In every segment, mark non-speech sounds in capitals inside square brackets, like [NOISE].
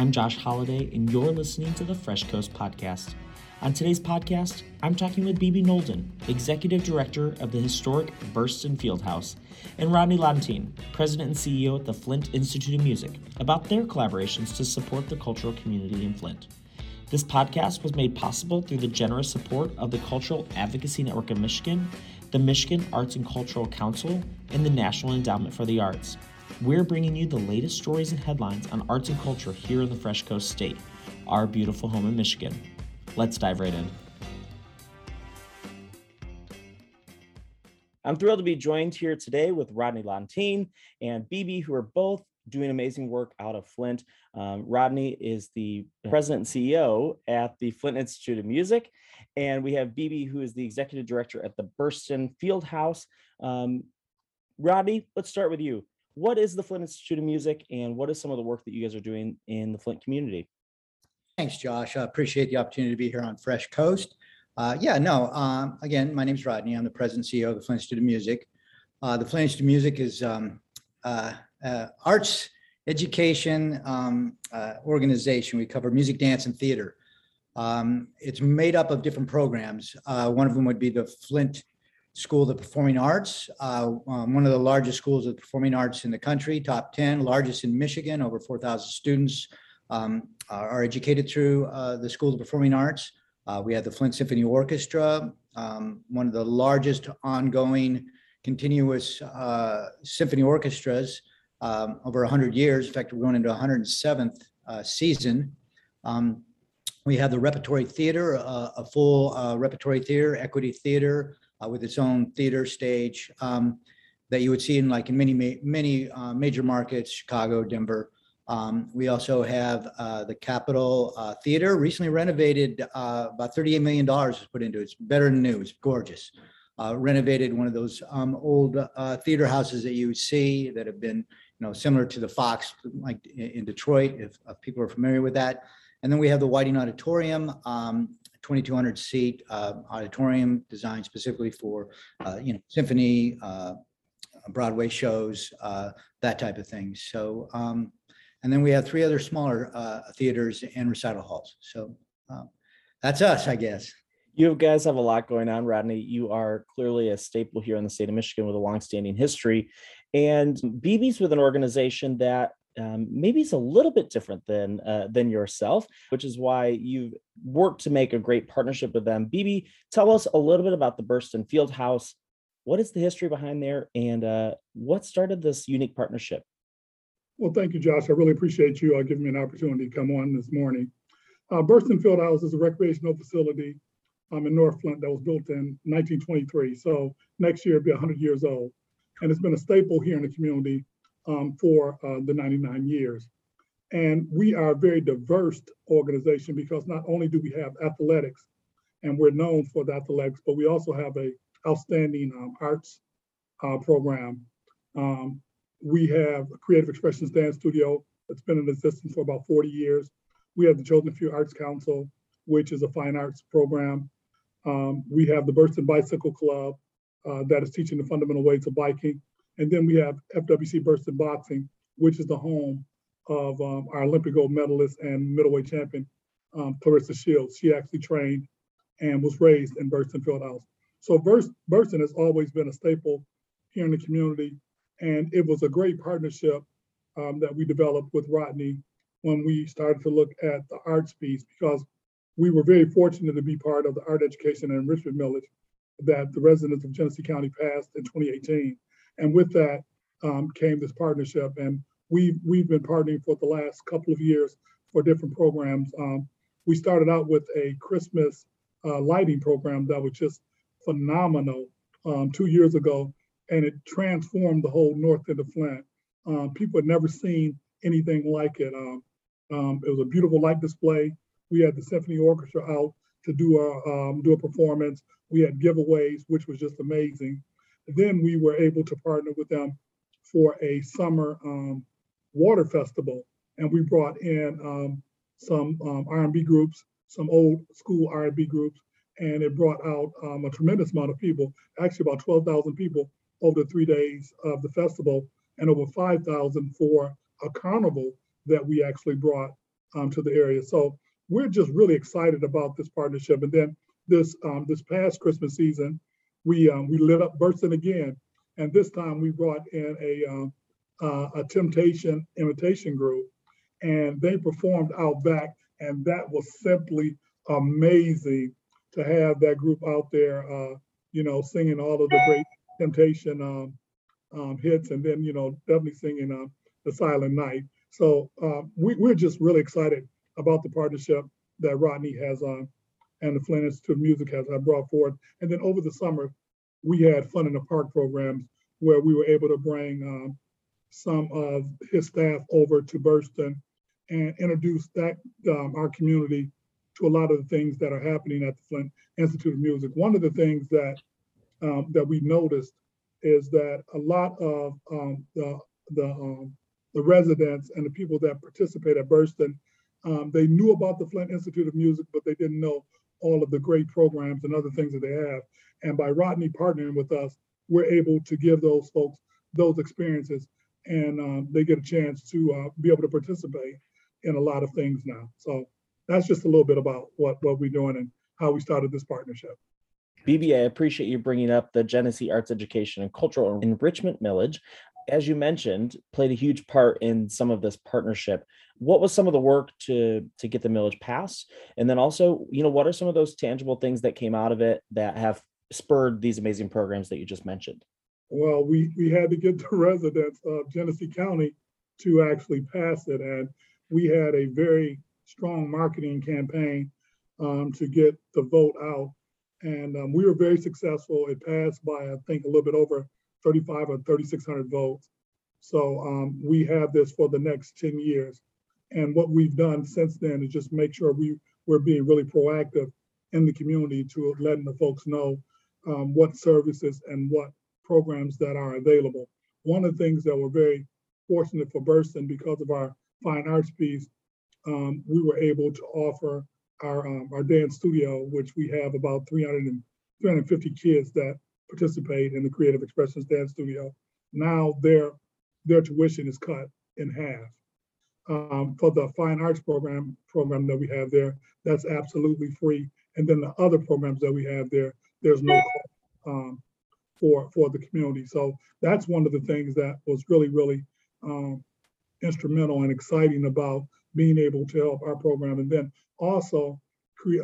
I'm Josh Holiday, and you're listening to the Fresh Coast Podcast. On today's podcast, I'm talking with BB Nolden, Executive Director of the historic Berston Fieldhouse, and Rodney Lontine, President and CEO at the Flint Institute of Music, about their collaborations to support the cultural community in Flint. This podcast was made possible through the generous support of the Cultural Advocacy Network of Michigan, the Michigan Arts and Cultural Council, and the National Endowment for the Arts. We're bringing you the latest stories and headlines on arts and culture here in the Fresh Coast State, our beautiful home in Michigan. Let's dive right in. I'm thrilled to be joined here today with Rodney Lontine and BB, who are both doing amazing work out of Flint. Um, Rodney is the president and CEO at the Flint Institute of Music, and we have BB, who is the executive director at the Berston Fieldhouse. Um, Rodney, let's start with you. What is the Flint Institute of Music, and what is some of the work that you guys are doing in the Flint community? Thanks, Josh. I appreciate the opportunity to be here on Fresh Coast. Uh, yeah, no, um, again, my name is Rodney. I'm the president and CEO of the Flint Institute of Music. Uh, the Flint Institute of Music is um, uh, uh, arts education um, uh, organization. We cover music, dance, and theater. Um, it's made up of different programs. Uh, one of them would be the Flint School of the Performing Arts, uh, um, one of the largest schools of performing arts in the country, top 10, largest in Michigan, over 4,000 students um, are, are educated through uh, the School of Performing Arts. Uh, we have the Flint Symphony Orchestra, um, one of the largest ongoing continuous uh, symphony orchestras um, over 100 years. In fact, we're going into 107th uh, season. Um, we have the repertory theater, uh, a full repertory theater, equity theater uh, with its own theater stage um, that you would see in like in many, ma- many uh, major markets, Chicago, Denver. Um, we also have uh, the Capitol uh, Theater, recently renovated, uh, about $38 million was put into it. It's better than new, it's gorgeous. Uh, renovated one of those um, old theater houses that you see that have been, you know, similar to the Fox, like in in Detroit, if, if people are familiar with that. And then we have the Whiting Auditorium, um, 2,200 seat uh, auditorium designed specifically for, uh, you know, symphony, uh, Broadway shows, uh, that type of thing. So, um, and then we have three other smaller uh, theaters and recital halls. So um, that's us, I guess. You guys have a lot going on, Rodney. You are clearly a staple here in the state of Michigan with a longstanding history. And BB's with an organization that um, maybe is a little bit different than uh, than yourself, which is why you've worked to make a great partnership with them. BB, tell us a little bit about the Berston Fieldhouse. What is the history behind there, and uh, what started this unique partnership? Well, thank you, Josh. I really appreciate you uh, giving me an opportunity to come on this morning. Uh, Berston Fieldhouse is a recreational facility um, in North Flint that was built in 1923. So next year it'll be 100 years old. And it's been a staple here in the community um, for uh, the 99 years. And we are a very diverse organization because not only do we have athletics, and we're known for the athletics, but we also have a outstanding um, arts uh, program. Um, we have a creative expressions dance studio that's been in existence for about 40 years. We have the Chosen Few Arts Council, which is a fine arts program. Um, we have the Berston Bicycle Club uh, that is teaching the fundamental ways of biking. And then we have FWC Berston Boxing, which is the home of um, our Olympic gold medalist and middleweight champion, um, Claressa Shields. She actually trained and was raised in Berston Fieldhouse. So Burs- Berston has always been a staple here in the community. And it was a great partnership um, that we developed with Rodney when we started to look at the arts piece because we were very fortunate to be part of the art education and enrichment millage that the residents of Genesee County passed in 2018. And with that um, came this partnership. And we've, we've been partnering for the last couple of years for different programs. Um, we started out with a Christmas uh, lighting program that was just phenomenal um, two years ago, and it transformed the whole north end of Flint. Um, people had never seen anything like it. Um, um, it was a beautiful light display. We had the symphony orchestra out to do a um, do a performance. We had giveaways, which was just amazing. Then we were able to partner with them for a summer um, water festival, and we brought in um, some um, R&B groups, some old school R&B groups, and it brought out um, a tremendous amount of people. Actually, about 12,000 people over the three days of the festival, and over 5,000 for a carnival that we actually brought um, to the area. So we're just really excited about this partnership. And then this um, this past Christmas season, we um, we lit up Berston again, and this time we brought in a um, uh, a Temptation imitation group, and they performed out back, and that was simply amazing to have that group out there, uh, you know, singing all of the great Temptation um, um, hits, and then you know definitely singing uh, the Silent Night. So uh, we, we're just really excited about the partnership that Rodney has uh, and the Flint Institute of Music has uh, brought forward. And then over the summer, we had Fun in the Park programs where we were able to bring um, some of his staff over to Berston and introduce that um, our community to a lot of the things that are happening at the Flint Institute of Music. One of the things that um, that we noticed is that a lot of um, the the um, the residents and the people that participate at Berston, um, they knew about the Flint Institute of Music, but they didn't know all of the great programs and other things that they have. And by Rodney partnering with us, we're able to give those folks those experiences, and um, they get a chance to uh, be able to participate in a lot of things now. So that's just a little bit about what what we're doing and how we started this partnership. BB, I appreciate you bringing up the Genesee Arts Education and Cultural Enrichment Millage. As you mentioned, played a huge part in some of this partnership. What was some of the work to to get the millage passed? And then also, you know, what are some of those tangible things that came out of it that have spurred these amazing programs that you just mentioned? Well, we we had to get [LAUGHS] the residents of Genesee County to actually pass it, and we had a very strong marketing campaign um, to get the vote out and um, we were very successful. It passed by, I think, a little bit over 35 or 3,600 votes. So um, we have this for the next 10 years. And what we've done since then is just make sure we, we're being really proactive in the community to letting the folks know um, what services and what programs that are available. One of the things that we're very fortunate for Berston because of our fine arts piece, um, we were able to offer our um, our dance studio, which we have about 300 and 350 kids that participate in the Creative Expressions Dance Studio. Now their their tuition is cut in half. Um, for the fine arts program program that we have there, that's absolutely free. And then the other programs that we have there, there's no um, for for the community. So that's one of the things that was really really um, instrumental and exciting about being able to help our program. And then also,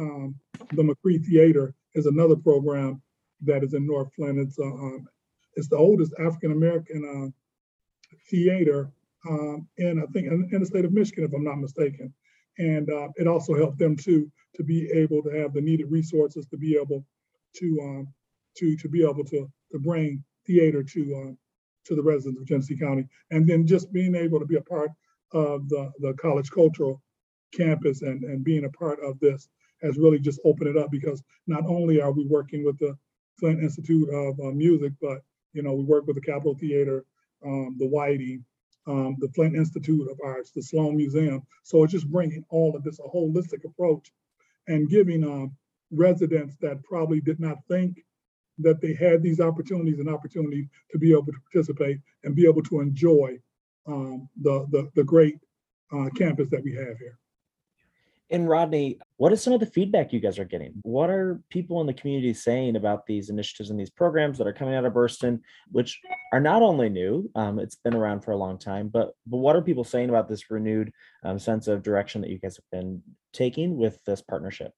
um, the McCree Theater is another program that is in North Flint. It's, uh, um, it's the oldest African American uh, theater um, in, I think, in, in, the state of Michigan, if I'm not mistaken. And uh, it also helped them too to be able to have the needed resources to be able to um, to to be able to to bring theater to uh, to the residents of Genesee County, and then just being able to be a part of the, the college cultural campus and, and being a part of this has really just opened it up because not only are we working with the Flint Institute of uh, Music, but you know we work with the Capitol Theater, um, the Whiting, um, the Flint Institute of Arts, the Sloan Museum. So it's just bringing all of this a holistic approach and giving um, residents that probably did not think that they had these opportunities and opportunity to be able to participate and be able to enjoy um, the, the, the great uh, campus that we have here. And Rodney, what is some of the feedback you guys are getting? What are people in the community saying about these initiatives and these programs that are coming out of Berston, which are not only new, um, it's been around for a long time, but but what are people saying about this renewed um, sense of direction that you guys have been taking with this partnership?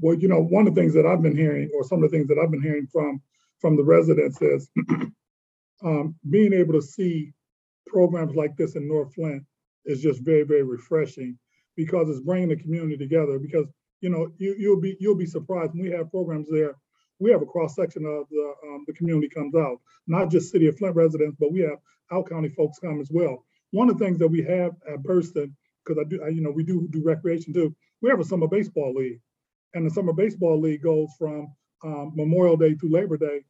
Well, you know, one of the things that I've been hearing, or some of the things that I've been hearing from from the residents, is [CLEARS THROAT] um, being able to see programs like this in North Flint is just very, very refreshing because it's bringing the community together. Because you know, you, you'll be you'll be surprised when we have programs there. We have a cross section of the um, the community comes out, not just City of Flint residents, but we have out county folks come as well. One of the things that we have at Berston, because I do, I, you know, we do do recreation too. We have a summer baseball league, and the summer baseball league goes from um, Memorial Day through Labor Day,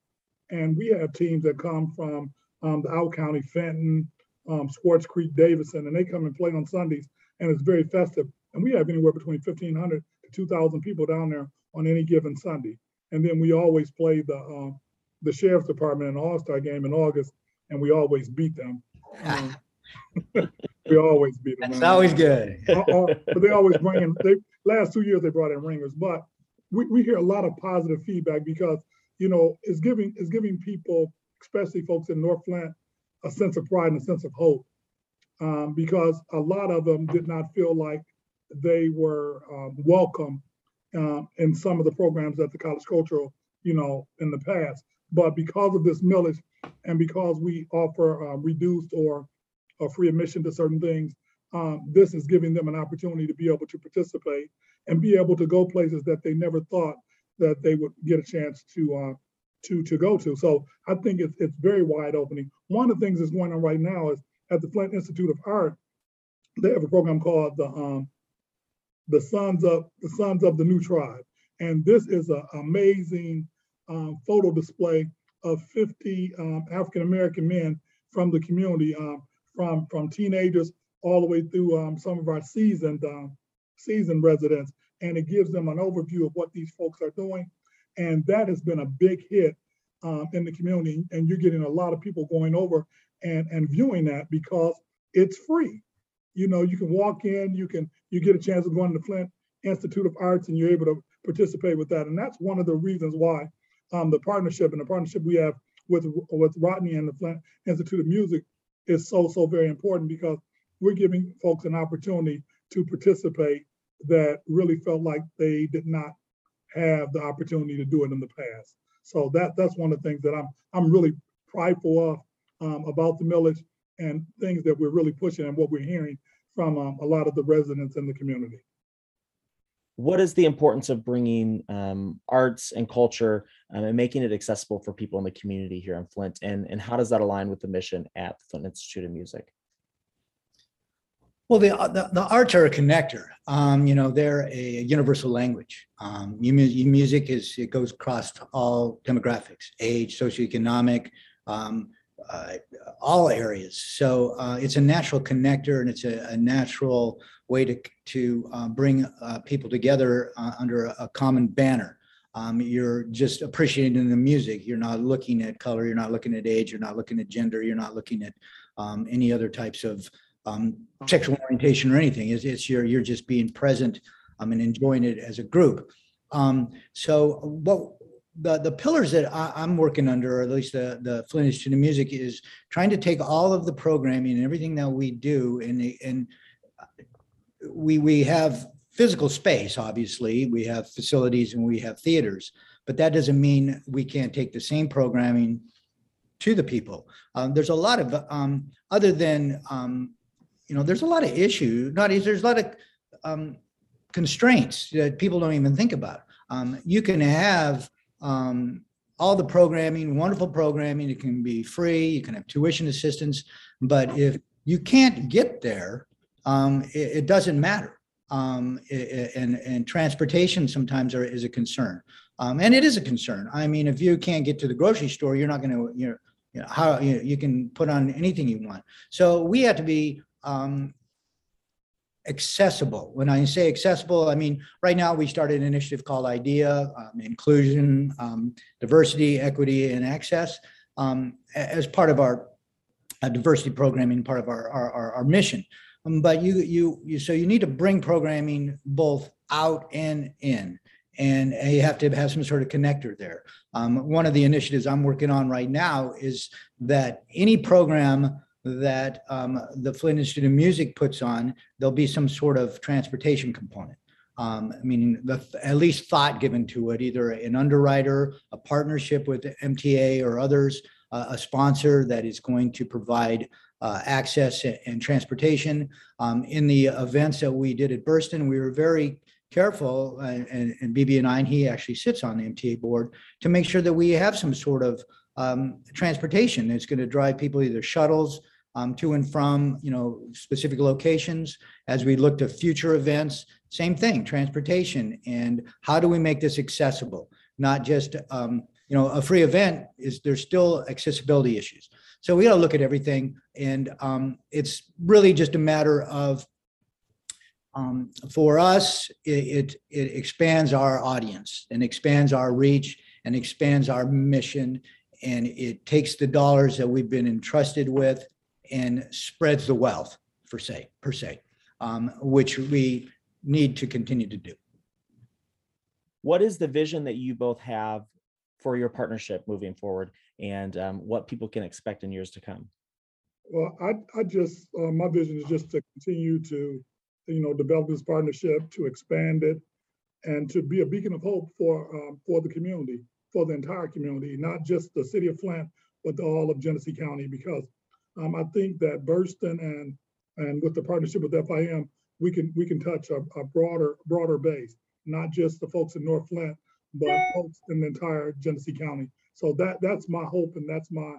and we have teams that come from um, the out county, Fenton, um, Swartz Creek, Davison, and they come and play on Sundays, and it's very festive. And we have anywhere between 1,500 to 2,000 people down there on any given Sunday. And then we always play the um, the sheriff's department in All Star game in August, and we always beat them. Um, [LAUGHS] We always beat them. It's always good. [LAUGHS] Uh, uh, But they always bring in, they, last two years, they brought in ringers, but we, we hear a lot of positive feedback because, you know, it's giving, it's giving people, especially folks in North Flint, a sense of pride and a sense of hope. Um, because a lot of them did not feel like they were, um, welcome, um, in some of the programs at the college cultural, you know, in the past. But because of this millage and because we offer, uh, reduced or, or free admission to certain things, um, this is giving them an opportunity to be able to participate and be able to go places that they never thought that they would get a chance to uh, to to go to. So I think it's it's very wide opening. One of the things that's going on right now is at the Flint Institute of Art, they have a program called the um, the Sons of the Sons of the New Tribe, and this is an amazing um, photo display of 50 um, African American men from the community, um, from from teenagers all the way through um, some of our seasoned um, seasoned residents, and it gives them an overview of what these folks are doing, and that has been a big hit um, in the community, and you're getting a lot of people going over and and viewing that because it's free. You know, you can walk in, you can you get a chance of going to the Flint Institute of Arts, and you're able to participate with that, and that's one of the reasons why um, the partnership and the partnership we have with with Rodney and the Flint Institute of Music is so so very important because we're giving folks an opportunity to participate that really felt like they did not have the opportunity to do it in the past. So that that's one of the things that I'm I'm really prideful of um, about the millage and things that we're really pushing and what we're hearing from um, a lot of the residents in the community. What is the importance of bringing um, arts and culture um, and making it accessible for people in the community here in Flint? And, and how does that align with the mission at the Flint Institute of Music? Well, the, the, the arts are a connector. Um, you know, they're a universal language. Um, mu- mu- music is, it goes across all demographics, age, socioeconomic, um, uh, all areas. So uh, it's a natural connector and it's a, a natural way to, to uh, bring uh, people together uh, under a, a common banner. Um, you're just appreciating the music. You're not looking at color. You're not looking at age. You're not looking at gender. You're not looking at um, any other types of um, sexual orientation or anything. It's, it's you're, you're just being present um, and enjoying it as a group. Um, so what the, the pillars that I, I'm working under, or at least the, the Flint Institute of Music is trying to take all of the programming and everything that we do and, and we, we have physical space, obviously, we have facilities and we have theaters, but that doesn't mean we can't take the same programming to the people. Um, there's a lot of, um, other than, um, you know, there's a lot of issue, not, there's a lot of, um, constraints that people don't even think about. Um, you can have, um, all the programming, wonderful programming, it can be free, you can have tuition assistance, but if you can't get there, um, it, it doesn't matter. Um, i- i- and, and transportation sometimes are, is a concern. Um, and it is a concern. I mean, if you can't get to the grocery store, you're not you know, you know, how, you, you can put on anything you want. So we have to be, um, accessible. When I say accessible, I mean, right now, we started an initiative called IDEA, um, inclusion, um, diversity, equity, and access, um, as part of our uh, diversity programming, part of our, our, our, our mission. Um, But you, you, you, so you need to bring programming both out and in. And you have to have some sort of connector there. Um, one of the initiatives I'm working on right now is that any program that um, the Flint Institute of Music puts on, there'll be some sort of transportation component. Um, meaning the, at least thought given to it, either an underwriter, a partnership with MTA or others, uh, a sponsor that is going to provide uh, access and, transportation. Um, in the events that we did at Berston, we were very careful, uh, and, and BB and I, and he actually sits on the MTA board, to make sure that we have some sort of um, transportation that's going to drive people either shuttles um, to and from, you know, specific locations. As we look to future events, same thing, transportation. And how do we make this accessible? Not just, um, you know, a free event is, there's still accessibility issues. So we got to look at everything. And um, it's really just a matter of, um, for us, it, it, it expands our audience and expands our reach and expands our mission. And it takes the dollars that we've been entrusted with and spreads the wealth. per se, per se, um, which we need to continue to do. What is the vision that you both have for your partnership moving forward and um, what people can expect in years to come? Well, I, I just, uh, my vision is just to continue to, you know, develop this partnership, to expand it, and to be a beacon of hope for, um, for the community, for the entire community, not just the city of Flint, but all of Genesee County, because um, I think that Berston and, and with the partnership with FIM, we can, we can touch a, a broader, broader base, not just the folks in North Flint, but folks in the entire Genesee County. So that, that's my hope and that's my,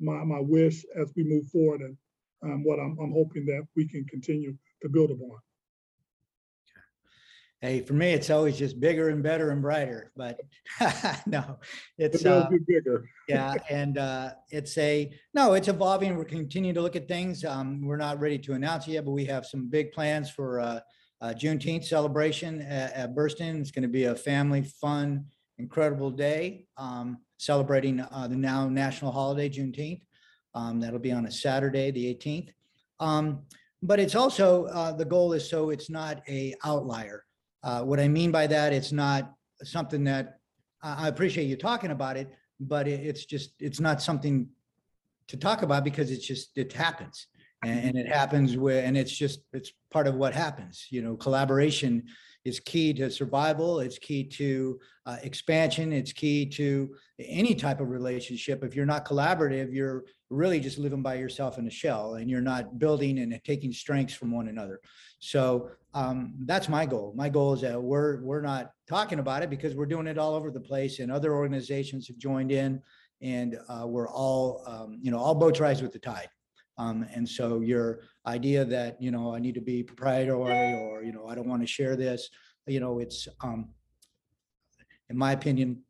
my, my wish as we move forward and um, what I'm, I'm hoping that we can continue to build upon. Hey, for me, it's always just bigger and better and brighter, but [LAUGHS] no, it's, uh, bigger. yeah, and, uh, it's a, no, it's evolving. We're continuing to look at things. Um, we're not ready to announce it yet, but we have some big plans for, uh, uh, Juneteenth celebration at, at Berston. It's going to be a family fun, incredible day, um, celebrating, uh, the now national holiday Juneteenth. Um, that'll be on a Saturday, the eighteenth. Um, but it's also, uh, the goal is so it's not a outlier. Uh, what I mean by that, it's not something that, I, I appreciate you talking about it, but it, it's just, it's not something to talk about because it's just, it happens. And, and it happens where, and it's just, it's part of what happens, you know, collaboration is key to survival. It's key to uh, expansion. It's key to any type of relationship. If you're not collaborative, you're really just living by yourself in a shell and you're not building and taking strengths from one another. So um, that's my goal. My goal is that we're, we're not talking about it because we're doing it all over the place and other organizations have joined in and uh, we're all, um, you know, all boats rise with the tide. Um, and so your idea that, you know, I need to be proprietary or, you know, I don't want to share this, you know, it's, um, in my opinion,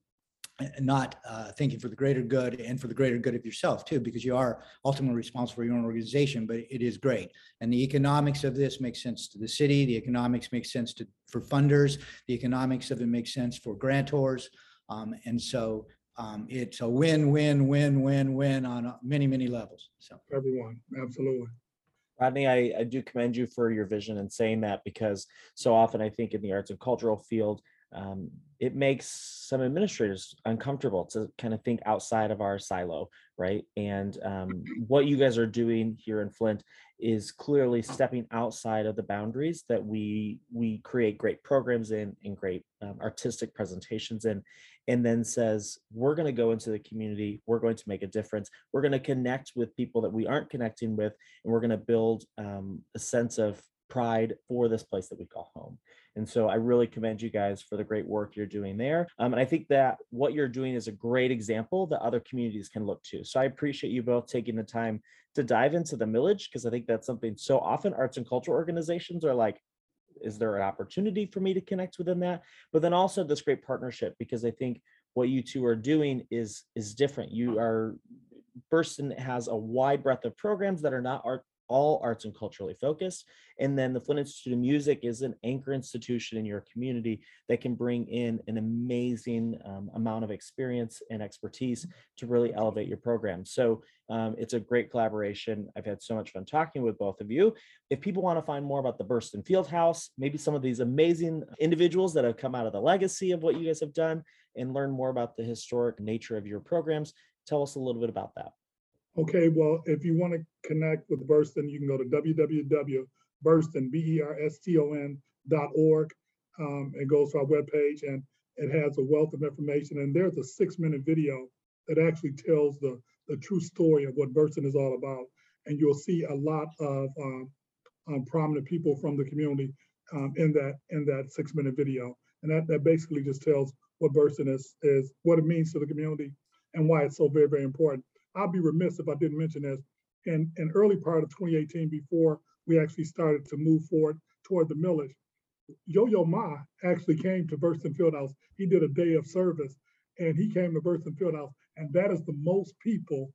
not uh, thinking for the greater good and for the greater good of yourself too, because you are ultimately responsible for your own organization, but it is great. And the economics of this makes sense to the city. The economics makes sense to, for funders. The economics of it makes sense for grantors. Um, and so um, it's a win, win, win, win, win on uh, many, many levels. So. Everyone, absolutely. Rodney, I, I do commend you for your vision and saying that because so often I think in the arts and cultural field, um, it makes some administrators uncomfortable to kind of think outside of our silo, right? And um, what you guys are doing here in Flint is clearly stepping outside of the boundaries that we we create great programs in and great um, artistic presentations in, and then says we're going to go into the community, we're going to make a difference, we're going to connect with people that we aren't connecting with, and we're going to build um, a sense of pride for this place that we call home. And so I really commend you guys for the great work you're doing there. Um, and I think that what you're doing is a great example that other communities can look to. So I appreciate you both taking the time to dive into the millage because I think that's something so often arts and cultural organizations are like, is there an opportunity for me to connect within that? But then also this great partnership because I think what you two are doing is is different. You are Berston has a wide breadth of programs that are not art all arts and culturally focused. And then the Flint Institute of Music is an anchor institution in your community that can bring in an amazing um, amount of experience and expertise to really elevate your program. So um, it's a great collaboration. I've had so much fun talking with both of you. If people want to find more about the Berston Fieldhouse, maybe some of these amazing individuals that have come out of the legacy of what you guys have done and learn more about the historic nature of your programs, tell us a little bit about that. Okay, well, if you want to connect with Berston, you can go to www.berston, B-E-R-S-T-O-N dot org. Um, it goes to our webpage and it has a wealth of information. And there's a six-minute video that actually tells the, the true story of what Berston is all about. And you'll see a lot of um, um, prominent people from the community um, in that in that six-minute video. And that, that basically just tells what Berston is, is what it means to the community and why it's so very, very important. I'll be remiss if I didn't mention this. In an early part of 2018, before we actually started to move forward toward the millage, Yo-Yo Ma actually came to Berston Fieldhouse. He did a day of service and he came to Berston Fieldhouse. And that is the most people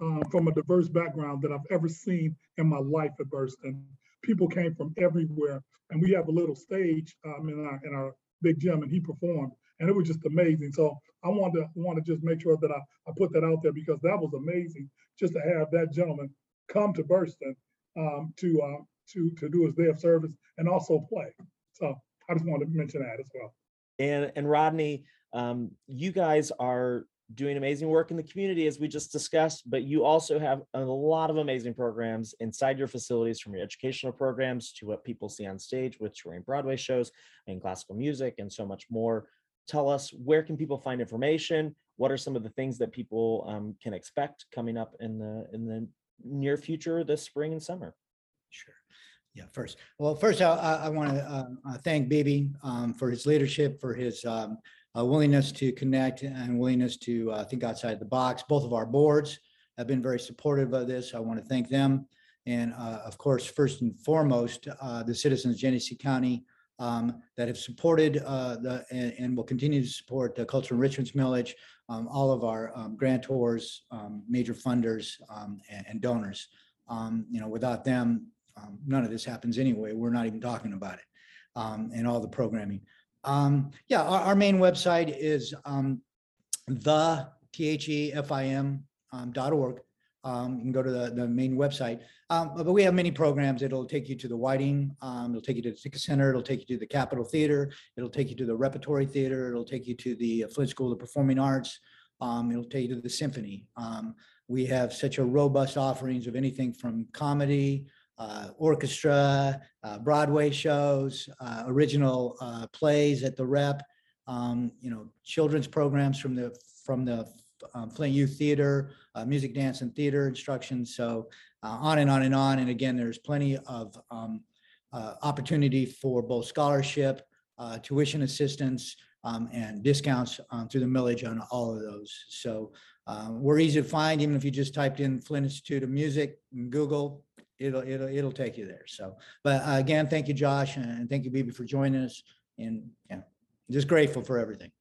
um, from a diverse background that I've ever seen in my life at Berston. People came from everywhere. And we have a little stage um, in, our, in our big gym and he performed and it was just amazing. So I wanted to want to just make sure that I, I put that out there because that was amazing just to have that gentleman come to Berston um, to, uh, to, to do his day of service and also play. So I just wanted to mention that as well. And and Rodney, um, you guys are doing amazing work in the community as we just discussed, but you also have a lot of amazing programs inside your facilities from your educational programs to what people see on stage with touring Broadway shows and classical music and so much more. Tell us where can people find information? What are some of the things that people um, can expect coming up in the in the near future this spring and summer? Sure. Yeah, first, well, first, I, I, want to thank Bibi um, for his leadership, for his um, uh, willingness to connect and willingness to uh, think outside the box. Both of our boards have been very supportive of this. I want to thank them. And uh, of course, first and foremost, uh, the citizens of Genesee County um, that have supported uh, the, and, and will continue to support the cultural Enrichment millage, um, all of our um, grantors, um, major funders, um, and, and donors. You know, without them, none of this happens anyway. We're not even talking about it. And all the programming. Yeah, our, our main website is, the T H F I M, um, dot org. Um, you can go to the, the main website. Um, but, but we have many programs. It'll take you to the Whiting, um, it'll take you to the Ticket Center, it'll take you to the Capitol Theater, it'll take you to the Repertory Theater, it'll take you to the Flint School of Performing Arts. Um, it'll take you to the symphony. Um, we have such a robust offerings of anything from comedy, uh, orchestra, uh, Broadway shows, uh, original uh, plays at the Rep, um, you know, children's programs from the from the um, Flint Youth Theater, uh, music, dance, and theater instruction. So uh, on and on and on. And again, there's plenty of um, uh, opportunity for both scholarship, uh, tuition assistance, um, and discounts um, through the millage on all of those. So um, we're easy to find, even if you just typed in Flint Institute of Music in Google, it'll, it'll, it'll take you there. So, but uh, again, thank you, Josh, and thank you, Bibi, for joining us. And yeah, just grateful for everything.